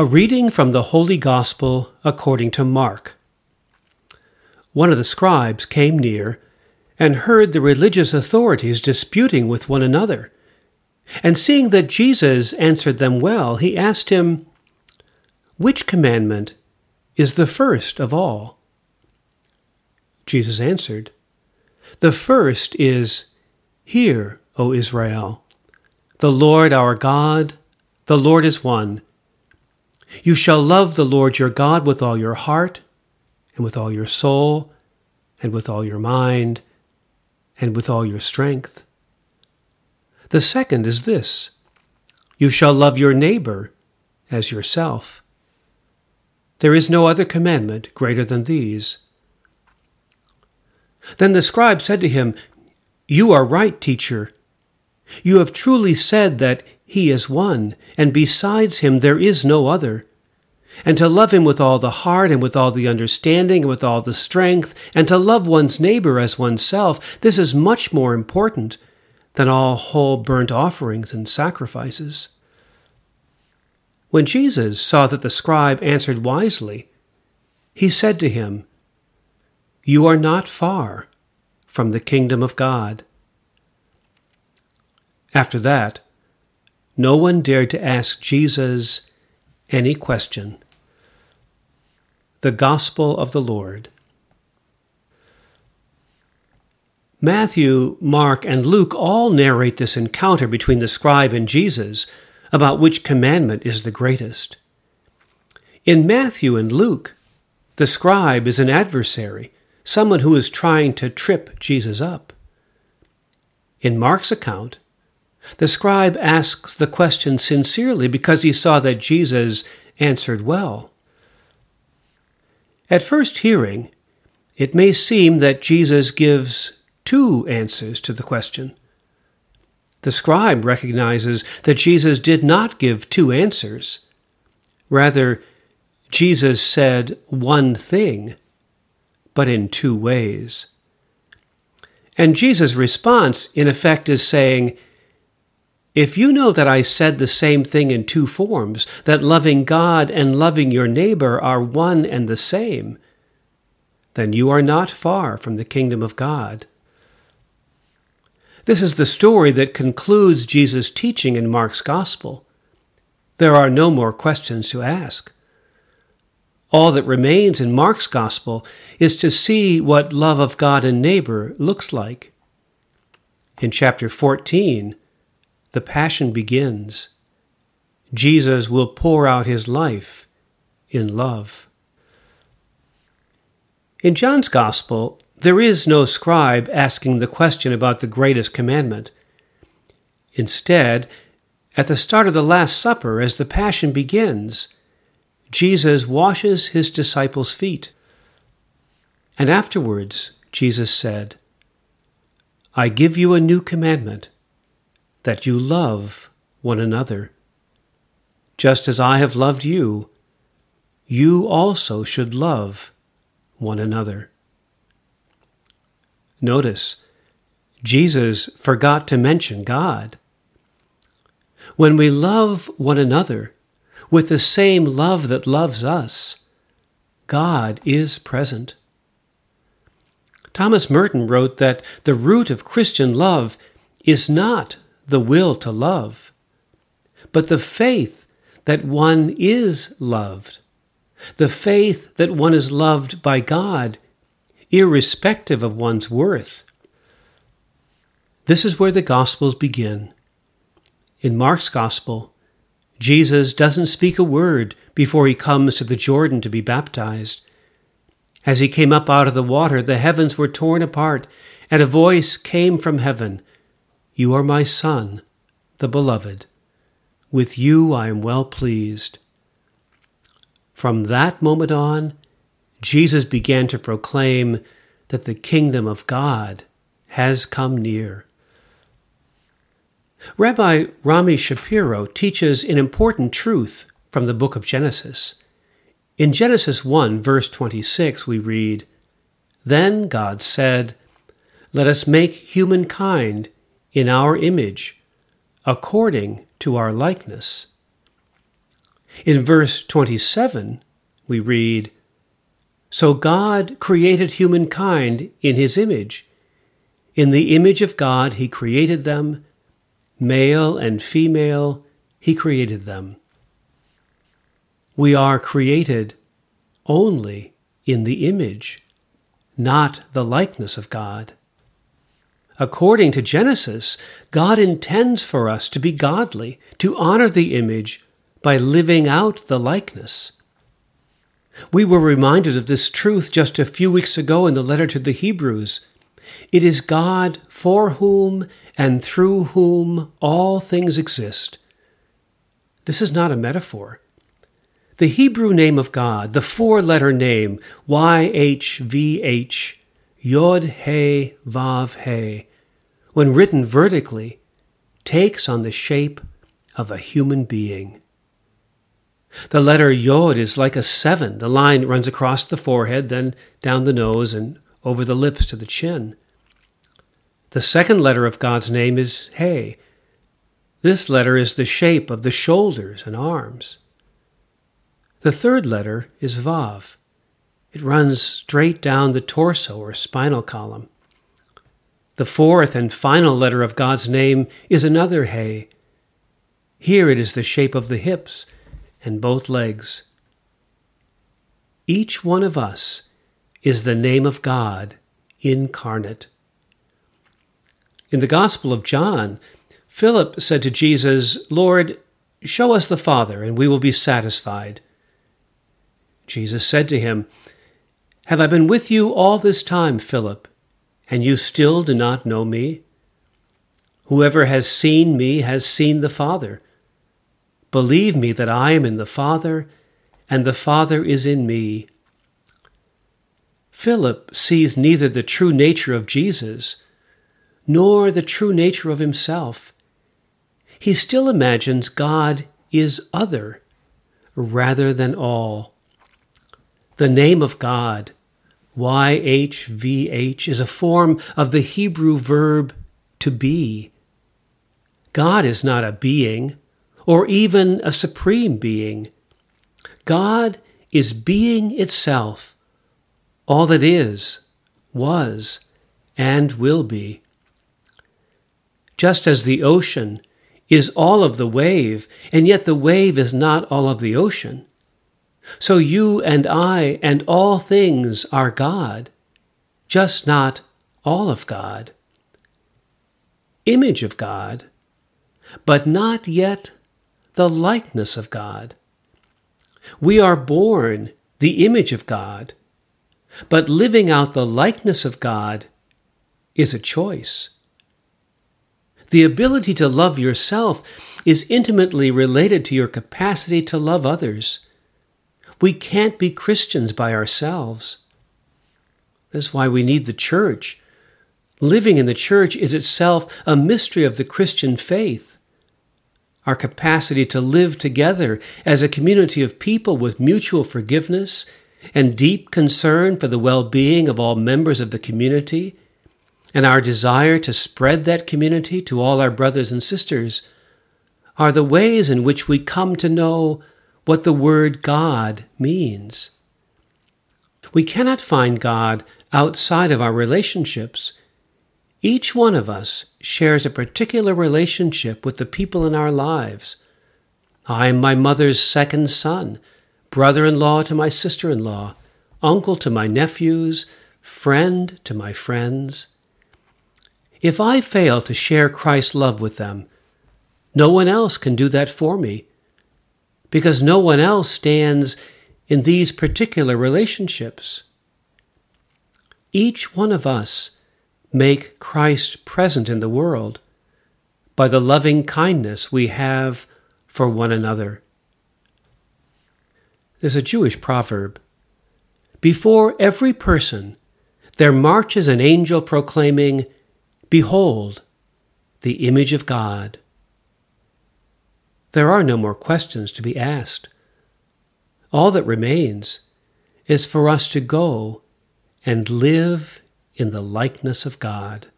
A reading from the Holy Gospel according to Mark. One of the scribes came near and heard the religious authorities disputing with one another. And seeing that Jesus answered them well, he asked him, Which commandment is the first of all? Jesus answered, The first is, Hear, O Israel, the Lord our God, the Lord is one. You shall love the Lord your God with all your heart, and with all your soul, and with all your mind, and with all your strength. The second is this You shall love your neighbor as yourself. There is no other commandment greater than these. Then the scribe said to him, You are right, teacher. You have truly said that he is one, and besides him there is no other. And to love him with all the heart, and with all the understanding, and with all the strength, and to love one's neighbor as oneself, this is much more important than all whole burnt offerings and sacrifices. When Jesus saw that the scribe answered wisely, he said to him, You are not far from the kingdom of God. After that, no one dared to ask Jesus any question. The Gospel of the Lord. Matthew, Mark, and Luke all narrate this encounter between the scribe and Jesus about which commandment is the greatest. In Matthew and Luke, the scribe is an adversary, someone who is trying to trip Jesus up. In Mark's account, the scribe asks the question sincerely because he saw that Jesus answered well. At first hearing, it may seem that Jesus gives two answers to the question. The scribe recognizes that Jesus did not give two answers. Rather, Jesus said one thing, but in two ways. And Jesus' response, in effect, is saying, if you know that I said the same thing in two forms, that loving God and loving your neighbor are one and the same, then you are not far from the kingdom of God. This is the story that concludes Jesus' teaching in Mark's Gospel. There are no more questions to ask. All that remains in Mark's Gospel is to see what love of God and neighbor looks like. In chapter 14, the Passion begins. Jesus will pour out his life in love. In John's Gospel, there is no scribe asking the question about the greatest commandment. Instead, at the start of the Last Supper, as the Passion begins, Jesus washes his disciples' feet. And afterwards, Jesus said, I give you a new commandment that you love one another. Just as I have loved you, you also should love one another. Notice, Jesus forgot to mention God. When we love one another with the same love that loves us, God is present. Thomas Merton wrote that the root of Christian love is not the will to love, but the faith that one is loved, the faith that one is loved by God, irrespective of one's worth. This is where the Gospels begin. In Mark's Gospel, Jesus doesn't speak a word before he comes to the Jordan to be baptized. As he came up out of the water, the heavens were torn apart, and a voice came from heaven you are my Son, the Beloved. With you I am well pleased. From that moment on, Jesus began to proclaim that the kingdom of God has come near. Rabbi Rami Shapiro teaches an important truth from the book of Genesis. In Genesis 1, verse 26, we read, Then God said, Let us make humankind in our image, according to our likeness. In verse 27, we read, So God created humankind in his image. In the image of God he created them, male and female he created them. We are created only in the image, not the likeness of God. According to Genesis, God intends for us to be godly, to honor the image by living out the likeness. We were reminded of this truth just a few weeks ago in the letter to the Hebrews. It is God for whom and through whom all things exist. This is not a metaphor. The Hebrew name of God, the four letter name, YHVH, Yod He Vav He, when written vertically, takes on the shape of a human being. The letter Yod is like a seven. The line runs across the forehead, then down the nose and over the lips to the chin. The second letter of God's name is He. This letter is the shape of the shoulders and arms. The third letter is Vav. It runs straight down the torso or spinal column. The fourth and final letter of God's name is another He. Here it is the shape of the hips and both legs. Each one of us is the name of God incarnate. In the Gospel of John, Philip said to Jesus, Lord, show us the Father, and we will be satisfied. Jesus said to him, Have I been with you all this time, Philip, and you still do not know me? Whoever has seen me has seen the Father. Believe me that I am in the Father, and the Father is in me. Philip sees neither the true nature of Jesus nor the true nature of himself. He still imagines God is other rather than all. The name of God, YHVH, is a form of the Hebrew verb to be. God is not a being, or even a supreme being. God is being itself, all that is, was, and will be. Just as the ocean is all of the wave, and yet the wave is not all of the ocean, so you and I and all things are God, just not all of God. Image of God, but not yet the likeness of God. We are born the image of God, but living out the likeness of God is a choice. The ability to love yourself is intimately related to your capacity to love others. We can't be Christians by ourselves. That's why we need the church. Living in the church is itself a mystery of the Christian faith our capacity to live together as a community of people with mutual forgiveness and deep concern for the well being of all members of the community, and our desire to spread that community to all our brothers and sisters, are the ways in which we come to know what the word God means. We cannot find God outside of our relationships each one of us shares a particular relationship with the people in our lives. I am my mother's second son, brother in law to my sister in law, uncle to my nephews, friend to my friends. If I fail to share Christ's love with them, no one else can do that for me, because no one else stands in these particular relationships. Each one of us make Christ present in the world by the loving kindness we have for one another. There's a Jewish proverb Before every person there marches an angel proclaiming, Behold, the image of God. There are no more questions to be asked. All that remains is for us to go and live in the likeness of God.